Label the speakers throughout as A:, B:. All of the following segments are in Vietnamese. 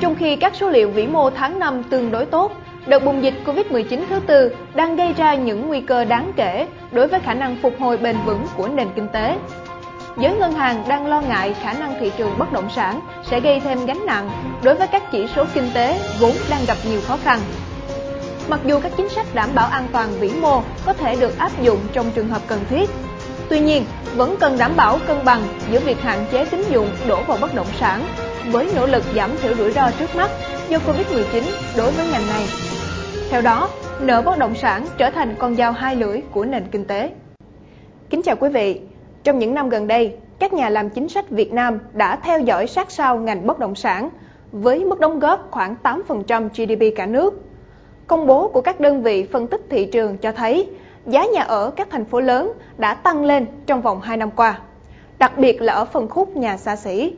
A: Trong khi các số liệu vĩ mô tháng 5 tương đối tốt, đợt bùng dịch Covid-19 thứ tư đang gây ra những nguy cơ đáng kể đối với khả năng phục hồi bền vững của nền kinh tế. Giới ngân hàng đang lo ngại khả năng thị trường bất động sản sẽ gây thêm gánh nặng đối với các chỉ số kinh tế vốn đang gặp nhiều khó khăn. Mặc dù các chính sách đảm bảo an toàn vĩ mô có thể được áp dụng trong trường hợp cần thiết, tuy nhiên vẫn cần đảm bảo cân bằng giữa việc hạn chế tín dụng đổ vào bất động sản với nỗ lực giảm thiểu rủi ro trước mắt do Covid-19 đối với ngành này. Theo đó, nợ bất động sản trở thành con dao hai lưỡi của nền kinh tế. Kính chào quý vị. Trong những năm gần đây, các nhà làm chính sách Việt Nam đã theo dõi sát sao ngành bất động sản với mức đóng góp khoảng 8% GDP cả nước. Công bố của các đơn vị phân tích thị trường cho thấy giá nhà ở các thành phố lớn đã tăng lên trong vòng 2 năm qua, đặc biệt là ở phân khúc nhà xa xỉ.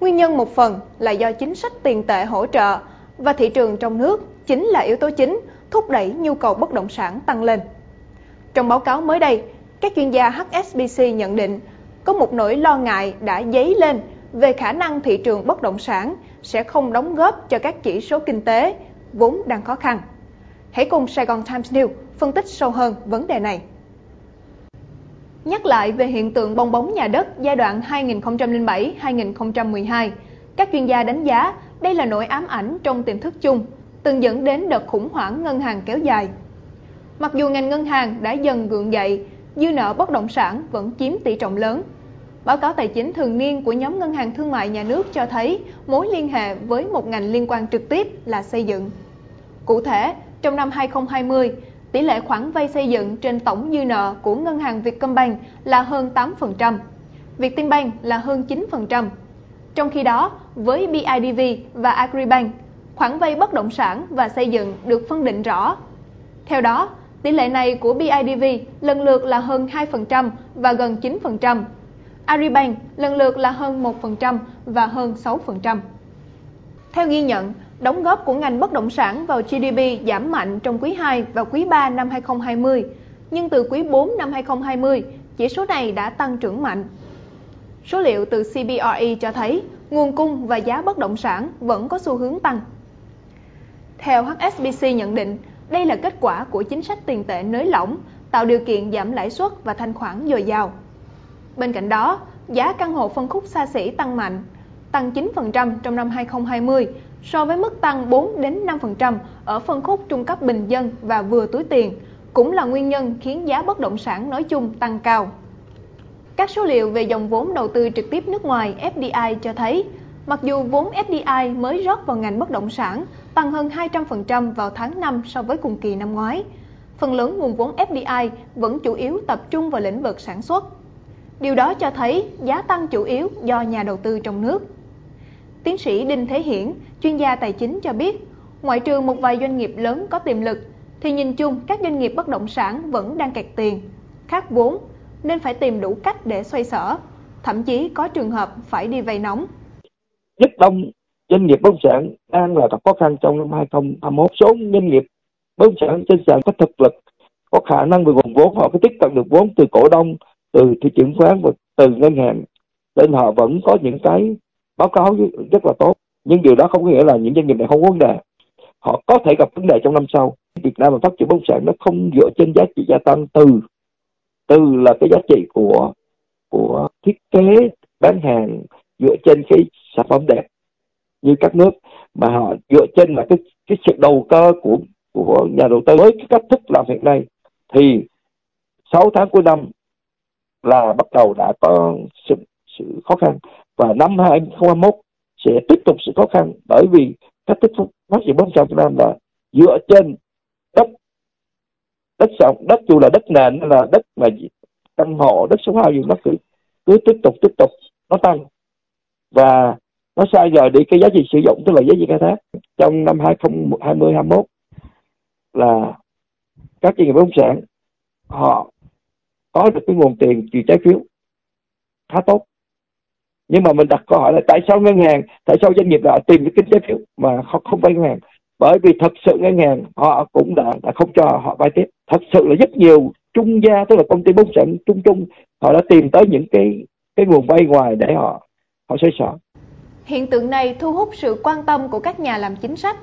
A: Nguyên nhân một phần là do chính sách tiền tệ hỗ trợ và thị trường trong nước chính là yếu tố chính thúc đẩy nhu cầu bất động sản tăng lên. Trong báo cáo mới đây, các chuyên gia HSBC nhận định có một nỗi lo ngại đã dấy lên về khả năng thị trường bất động sản sẽ không đóng góp cho các chỉ số kinh tế vốn đang khó khăn. Hãy cùng Sài Gòn Times News phân tích sâu hơn vấn đề này. Nhắc lại về hiện tượng bong bóng nhà đất giai đoạn 2007-2012, các chuyên gia đánh giá đây là nỗi ám ảnh trong tiềm thức chung, từng dẫn đến đợt khủng hoảng ngân hàng kéo dài. Mặc dù ngành ngân hàng đã dần gượng dậy, dư nợ bất động sản vẫn chiếm tỷ trọng lớn. Báo cáo tài chính thường niên của nhóm ngân hàng thương mại nhà nước cho thấy mối liên hệ với một ngành liên quan trực tiếp là xây dựng. Cụ thể, trong năm 2020, tỷ lệ khoản vay xây dựng trên tổng dư nợ của ngân hàng Vietcombank là hơn 8%, Vietinbank là hơn 9%. Trong khi đó, với BIDV và Agribank, khoản vay bất động sản và xây dựng được phân định rõ. Theo đó, tỷ lệ này của BIDV lần lượt là hơn 2% và gần 9%. Agribank lần lượt là hơn 1% và hơn 6%. Theo ghi nhận, đóng góp của ngành bất động sản vào GDP giảm mạnh trong quý 2 và quý 3 năm 2020, nhưng từ quý 4 năm 2020, chỉ số này đã tăng trưởng mạnh. Số liệu từ CBRE cho thấy nguồn cung và giá bất động sản vẫn có xu hướng tăng. Theo HSBC nhận định, đây là kết quả của chính sách tiền tệ nới lỏng, tạo điều kiện giảm lãi suất và thanh khoản dồi dào. Bên cạnh đó, giá căn hộ phân khúc xa xỉ tăng mạnh, tăng 9% trong năm 2020 so với mức tăng 4 đến 5% ở phân khúc trung cấp bình dân và vừa túi tiền, cũng là nguyên nhân khiến giá bất động sản nói chung tăng cao. Các số liệu về dòng vốn đầu tư trực tiếp nước ngoài FDI cho thấy, mặc dù vốn FDI mới rót vào ngành bất động sản tăng hơn 200% vào tháng 5 so với cùng kỳ năm ngoái, phần lớn nguồn vốn FDI vẫn chủ yếu tập trung vào lĩnh vực sản xuất. Điều đó cho thấy giá tăng chủ yếu do nhà đầu tư trong nước. Tiến sĩ Đinh Thế Hiển, chuyên gia tài chính cho biết, ngoại trừ một vài doanh nghiệp lớn có tiềm lực, thì nhìn chung các doanh nghiệp bất động sản vẫn đang kẹt tiền, khát vốn, nên phải tìm đủ cách để xoay sở, thậm chí có trường hợp phải đi vay nóng.
B: Rất đông doanh nghiệp bất động sản đang là gặp khó khăn trong năm 2021. Số doanh nghiệp bất động sản trên sàn có thực lực, có khả năng về nguồn vốn, họ có tiếp cận được vốn từ cổ đông, từ thị trường khoán và từ ngân hàng, nên họ vẫn có những cái báo cáo rất là tốt. Nhưng điều đó không có nghĩa là những doanh nghiệp này không có vấn đề. Họ có thể gặp vấn đề trong năm sau. Việt Nam mà phát triển bất động sản nó không dựa trên giá trị gia tăng từ từ là cái giá trị của của thiết kế bán hàng dựa trên cái sản phẩm đẹp như các nước mà họ dựa trên là cái cái sự đầu cơ của của nhà đầu tư. Với cái cách thức làm hiện nay thì 6 tháng cuối năm là bắt đầu đã có sự, sự khó khăn và năm 2021 sẽ tiếp tục sự khó khăn bởi vì cách thức phát triển bất động sản Việt Nam là dựa trên đất. Đất sàn đất dù là đất nền hay là đất mà căn hộ, đất số hai gì nó cứ cứ tiếp tục tiếp tục, nó tăng. Và nó sai rồi đi cái giá trị sử dụng, tức là giá trị khai thác. Trong năm 2020 2021 là các doanh nghiệp bất động sản, họ có được cái nguồn tiền từ trái phiếu khá tốt nhưng mà mình đặt câu hỏi là tại sao ngân hàng tại sao doanh nghiệp lại tìm cái kinh tế phiếu mà họ không vay ngân hàng? Bởi vì thật sự ngân hàng họ cũng đã, đã không cho họ vay tiếp. Thật sự là rất nhiều trung gia tức là công ty bất sản trung trung họ đã tìm tới những cái cái nguồn vay ngoài để họ họ xoay sở.
A: Hiện tượng này thu hút sự quan tâm của các nhà làm chính sách.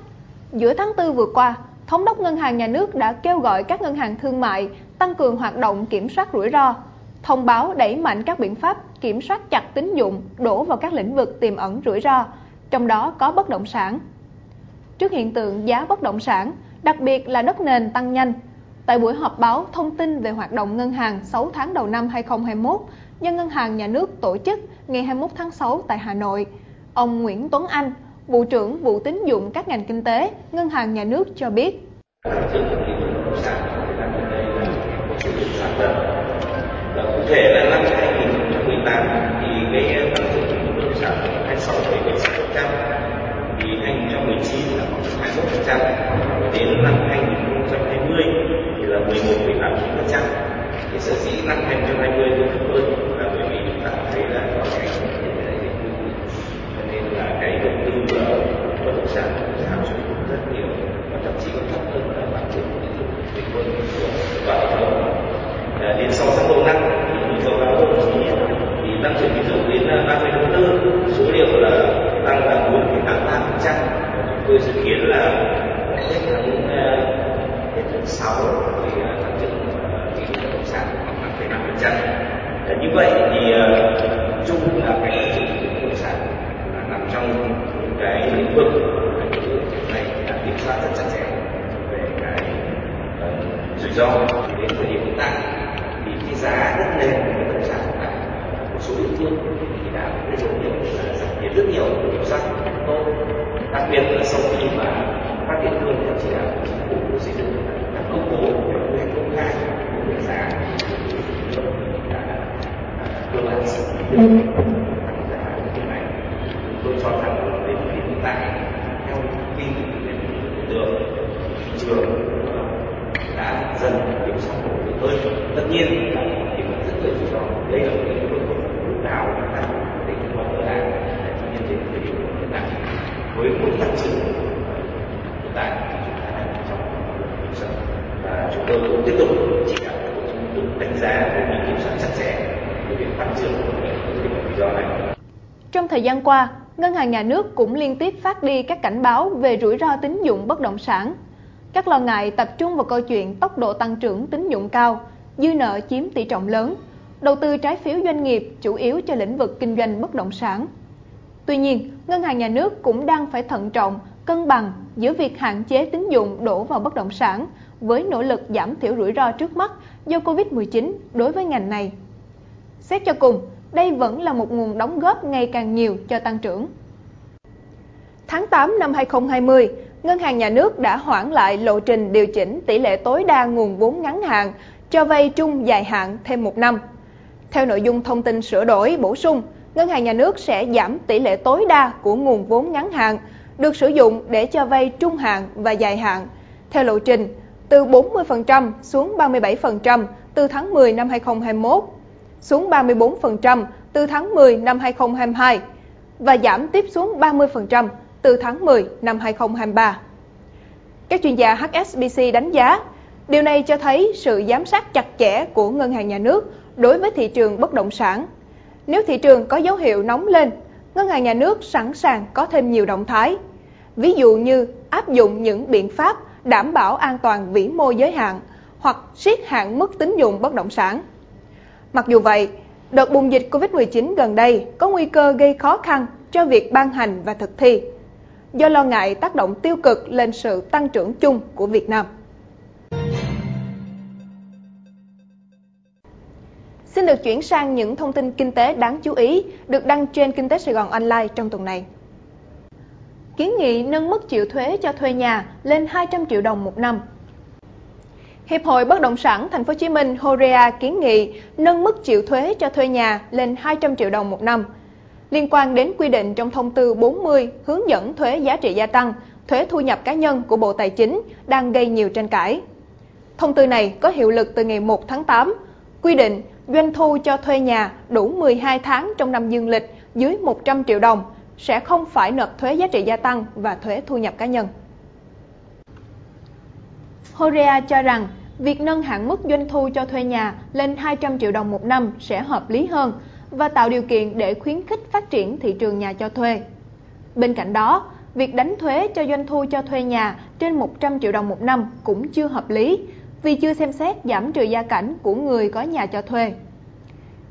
A: Giữa tháng 4 vừa qua, Thống đốc Ngân hàng Nhà nước đã kêu gọi các ngân hàng thương mại tăng cường hoạt động kiểm soát rủi ro, thông báo đẩy mạnh các biện pháp kiểm soát chặt tín dụng đổ vào các lĩnh vực tiềm ẩn rủi ro, trong đó có bất động sản. Trước hiện tượng giá bất động sản, đặc biệt là đất nền tăng nhanh, tại buổi họp báo thông tin về hoạt động ngân hàng 6 tháng đầu năm 2021 do Ngân hàng Nhà nước tổ chức ngày 21 tháng 6 tại Hà Nội, ông Nguyễn Tuấn Anh, vụ trưởng vụ tín dụng các ngành kinh tế, Ngân hàng Nhà nước cho biết.
C: Thể là năm 2018 thì cái tăng trưởng tín dụng bất động sản là 26,76%, thì 2019 là khoảng 21%, đến năm 2020 thì là 11,89%. Thì sở dĩ năm 2020 thì thấp hơn là bởi vì chúng ta thấy là có cái cho nên là cái đầu tư ở bất động sản giảm xuống rất nhiều và thậm chí còn thấp hơn là tăng trưởng tín dụng bình quân của toàn hệ thống. Đến 6 tháng đầu năm thì báo cáo đồng chí thì tăng trưởng tín dụng đến 30 tháng 4 số liệu là tăng là 4,83%. Chúng tôi dự kiến là hết tháng hết tháng 6 thì tăng trưởng tín dụng bất động sản khoảng 5,5%. Như vậy thì chung là cái tăng trưởng tín dụng bất động sản là nằm trong những cái lĩnh vực hiện nay đã kiểm soát rất chặt chẽ về cái ro đến thời điểm hiện tại thì cái giá đất nền bất động sản tại một số địa phương thì đã có dấu hiệu là giảm nhiệt rất nhiều kiểm soát tốt. Đặc biệt là sau khi mà các địa phương theo chỉ đạo của chính phủ xây dựng các công bố về quy hoạch công khai của về giá đã cơ bản tăng giá như này tôi cho rằng đến hiện tại theo thông tin được thị trường đã dần kiểm soát ổn định hơn tất nhiên thì tiềm rất là chú trọng đây là một lĩnh vực lúc nào chúng ta cũng định kết quả là tuy nhiên đến thời điểm hiện tại với mỗi tăng trưởng hiện tại thì chúng ta đang trong kiểm soát và chúng tôi cũng tiếp tục chỉ đạo của chúng tôi đánh giá cũng như kiểm soát chặt chẽ về việc tăng trưởng của cái rủi ro này.
A: Trong thời gian qua, Ngân hàng Nhà nước cũng liên tiếp phát đi các cảnh báo về rủi ro tín dụng bất động sản. Các lo ngại tập trung vào câu chuyện tốc độ tăng trưởng tín dụng cao, dư nợ chiếm tỷ trọng lớn, đầu tư trái phiếu doanh nghiệp chủ yếu cho lĩnh vực kinh doanh bất động sản. Tuy nhiên, Ngân hàng Nhà nước cũng đang phải thận trọng, cân bằng giữa việc hạn chế tín dụng đổ vào bất động sản với nỗ lực giảm thiểu rủi ro trước mắt do Covid-19 đối với ngành này. Xét cho cùng, đây vẫn là một nguồn đóng góp ngày càng nhiều cho tăng trưởng. Tháng 8 năm 2020, Ngân hàng Nhà nước đã hoãn lại lộ trình điều chỉnh tỷ lệ tối đa nguồn vốn ngắn hạn cho vay trung dài hạn thêm một năm. Theo nội dung thông tin sửa đổi bổ sung, Ngân hàng Nhà nước sẽ giảm tỷ lệ tối đa của nguồn vốn ngắn hạn được sử dụng để cho vay trung hạn và dài hạn theo lộ trình từ 40% xuống 37% từ tháng 10 năm 2021 xuống 34% từ tháng 10 năm 2022 và giảm tiếp xuống 30% từ tháng 10 năm 2023. Các chuyên gia HSBC đánh giá, điều này cho thấy sự giám sát chặt chẽ của ngân hàng nhà nước đối với thị trường bất động sản. Nếu thị trường có dấu hiệu nóng lên, ngân hàng nhà nước sẵn sàng có thêm nhiều động thái. Ví dụ như áp dụng những biện pháp đảm bảo an toàn vĩ mô giới hạn hoặc siết hạn mức tín dụng bất động sản. Mặc dù vậy, đợt bùng dịch Covid-19 gần đây có nguy cơ gây khó khăn cho việc ban hành và thực thi, do lo ngại tác động tiêu cực lên sự tăng trưởng chung của Việt Nam. Xin được chuyển sang những thông tin kinh tế đáng chú ý được đăng trên Kinh tế Sài Gòn Online trong tuần này. Kiến nghị nâng mức chịu thuế cho thuê nhà lên 200 triệu đồng một năm Hiệp hội Bất động sản Thành phố Hồ Chí Minh Horea kiến nghị nâng mức chịu thuế cho thuê nhà lên 200 triệu đồng một năm. Liên quan đến quy định trong thông tư 40 hướng dẫn thuế giá trị gia tăng, thuế thu nhập cá nhân của Bộ Tài chính đang gây nhiều tranh cãi. Thông tư này có hiệu lực từ ngày 1 tháng 8, quy định doanh thu cho thuê nhà đủ 12 tháng trong năm dương lịch dưới 100 triệu đồng sẽ không phải nộp thuế giá trị gia tăng và thuế thu nhập cá nhân. Horea cho rằng việc nâng hạn mức doanh thu cho thuê nhà lên 200 triệu đồng một năm sẽ hợp lý hơn và tạo điều kiện để khuyến khích phát triển thị trường nhà cho thuê. Bên cạnh đó, việc đánh thuế cho doanh thu cho thuê nhà trên 100 triệu đồng một năm cũng chưa hợp lý vì chưa xem xét giảm trừ gia cảnh của người có nhà cho thuê.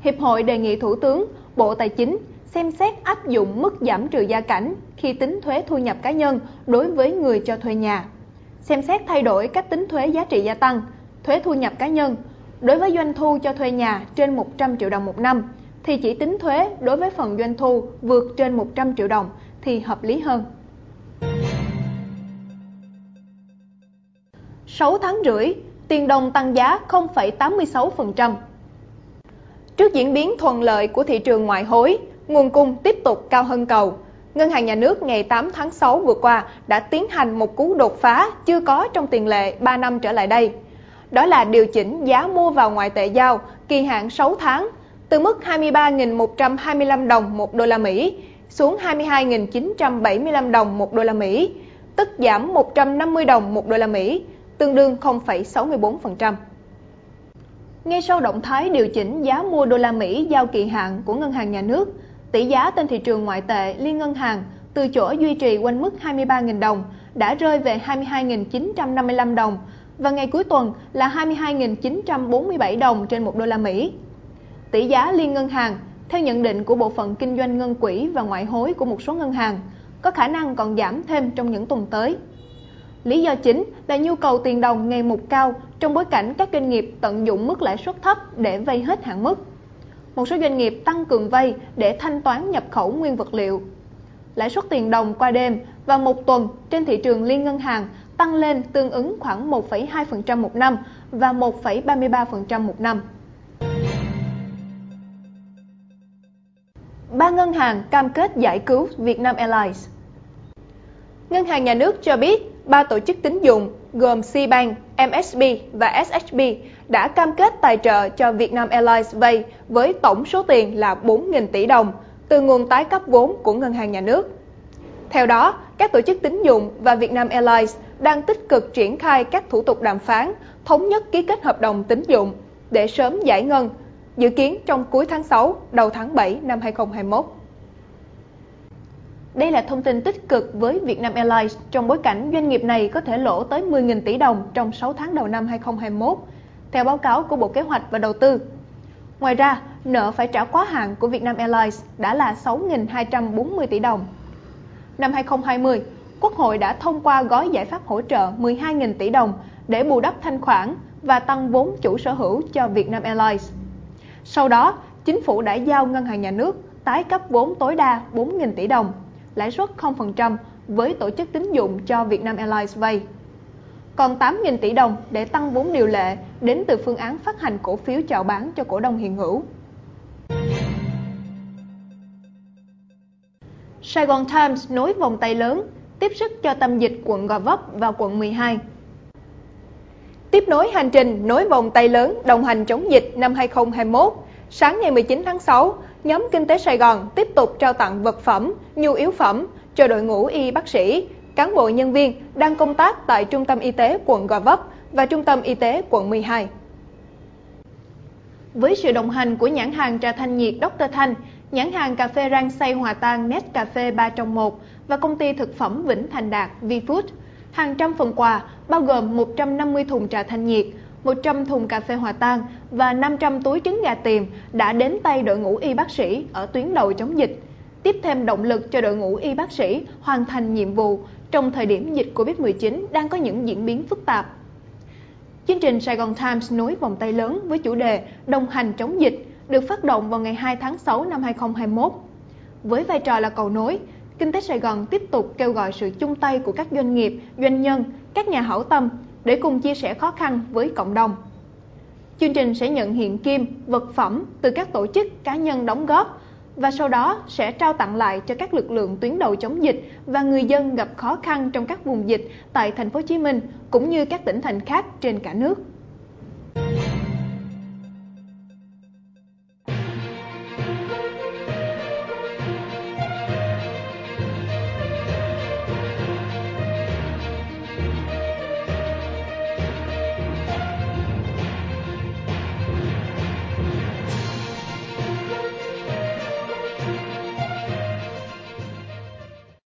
A: Hiệp hội đề nghị Thủ tướng, Bộ Tài chính xem xét áp dụng mức giảm trừ gia cảnh khi tính thuế thu nhập cá nhân đối với người cho thuê nhà. Xem xét thay đổi cách tính thuế giá trị gia tăng, thuế thu nhập cá nhân đối với doanh thu cho thuê nhà trên 100 triệu đồng một năm thì chỉ tính thuế đối với phần doanh thu vượt trên 100 triệu đồng thì hợp lý hơn. 6 tháng rưỡi, tiền đồng tăng giá 0,86%. Trước diễn biến thuận lợi của thị trường ngoại hối, nguồn cung tiếp tục cao hơn cầu. Ngân hàng Nhà nước ngày 8 tháng 6 vừa qua đã tiến hành một cú đột phá chưa có trong tiền lệ 3 năm trở lại đây. Đó là điều chỉnh giá mua vào ngoại tệ giao kỳ hạn 6 tháng từ mức 23.125 đồng một đô la Mỹ xuống 22.975 đồng một đô la Mỹ, tức giảm 150 đồng một đô la Mỹ, tương đương 0,64%. Ngay sau động thái điều chỉnh giá mua đô la Mỹ giao kỳ hạn của Ngân hàng Nhà nước, tỷ giá trên thị trường ngoại tệ liên ngân hàng từ chỗ duy trì quanh mức 23.000 đồng đã rơi về 22.955 đồng và ngày cuối tuần là 22.947 đồng trên một đô la Mỹ. Tỷ giá liên ngân hàng, theo nhận định của Bộ phận Kinh doanh Ngân quỹ và Ngoại hối của một số ngân hàng, có khả năng còn giảm thêm trong những tuần tới. Lý do chính là nhu cầu tiền đồng ngày một cao trong bối cảnh các doanh nghiệp tận dụng mức lãi suất thấp để vay hết hạn mức. Một số doanh nghiệp tăng cường vay để thanh toán nhập khẩu nguyên vật liệu. Lãi suất tiền đồng qua đêm và một tuần trên thị trường liên ngân hàng tăng lên tương ứng khoảng 1,2% một năm và 1,33% một năm. Ba ngân hàng cam kết giải cứu Vietnam Airlines. Ngân hàng nhà nước cho biết ba tổ chức tín dụng gồm Cbank, MSB và SHB đã cam kết tài trợ cho Vietnam Airlines vay với tổng số tiền là 4.000 tỷ đồng từ nguồn tái cấp vốn của ngân hàng nhà nước. Theo đó, các tổ chức tín dụng và Vietnam Airlines đang tích cực triển khai các thủ tục đàm phán, thống nhất ký kết hợp đồng tín dụng để sớm giải ngân, dự kiến trong cuối tháng 6, đầu tháng 7 năm 2021. Đây là thông tin tích cực với Vietnam Airlines trong bối cảnh doanh nghiệp này có thể lỗ tới 10.000 tỷ đồng trong 6 tháng đầu năm 2021, theo báo cáo của Bộ Kế hoạch và Đầu tư. Ngoài ra, nợ phải trả quá hạn của Vietnam Airlines đã là 6.240 tỷ đồng. Năm 2020, Quốc hội đã thông qua gói giải pháp hỗ trợ 12.000 tỷ đồng để bù đắp thanh khoản và tăng vốn chủ sở hữu cho Vietnam Airlines. Sau đó, chính phủ đã giao ngân hàng nhà nước tái cấp vốn tối đa 4.000 tỷ đồng, lãi suất 0% với tổ chức tín dụng cho Vietnam Airlines vay. Còn 8.000 tỷ đồng để tăng vốn điều lệ đến từ phương án phát hành cổ phiếu chào bán cho cổ đông hiện hữu. Sài Gòn Times nối vòng tay lớn, tiếp sức cho tâm dịch quận Gò Vấp và quận 12. Tiếp nối hành trình nối vòng tay lớn đồng hành chống dịch năm 2021, sáng ngày 19 tháng 6, nhóm Kinh tế Sài Gòn tiếp tục trao tặng vật phẩm, nhu yếu phẩm cho đội ngũ y bác sĩ, cán bộ nhân viên đang công tác tại Trung tâm Y tế quận Gò Vấp và Trung tâm Y tế quận 12. Với sự đồng hành của nhãn hàng trà thanh nhiệt Dr. Thanh, nhãn hàng cà phê rang xay hòa tan Nét Cà phê 3 trong 1 và công ty thực phẩm Vĩnh Thành Đạt VFood, hàng trăm phần quà bao gồm 150 thùng trà thanh nhiệt, 100 thùng cà phê hòa tan và 500 túi trứng gà tiềm đã đến tay đội ngũ y bác sĩ ở tuyến đầu chống dịch, tiếp thêm động lực cho đội ngũ y bác sĩ hoàn thành nhiệm vụ trong thời điểm dịch Covid-19 đang có những diễn biến phức tạp. Chương trình Sài Gòn Times nối vòng tay lớn với chủ đề Đồng hành chống dịch được phát động vào ngày 2 tháng 6 năm 2021. Với vai trò là cầu nối, Kinh tế Sài Gòn tiếp tục kêu gọi sự chung tay của các doanh nghiệp, doanh nhân, các nhà hảo tâm để cùng chia sẻ khó khăn với cộng đồng. Chương trình sẽ nhận hiện kim, vật phẩm từ các tổ chức cá nhân đóng góp và sau đó sẽ trao tặng lại cho các lực lượng tuyến đầu chống dịch và người dân gặp khó khăn trong các vùng dịch tại thành phố Hồ Chí Minh cũng như các tỉnh thành khác trên cả nước.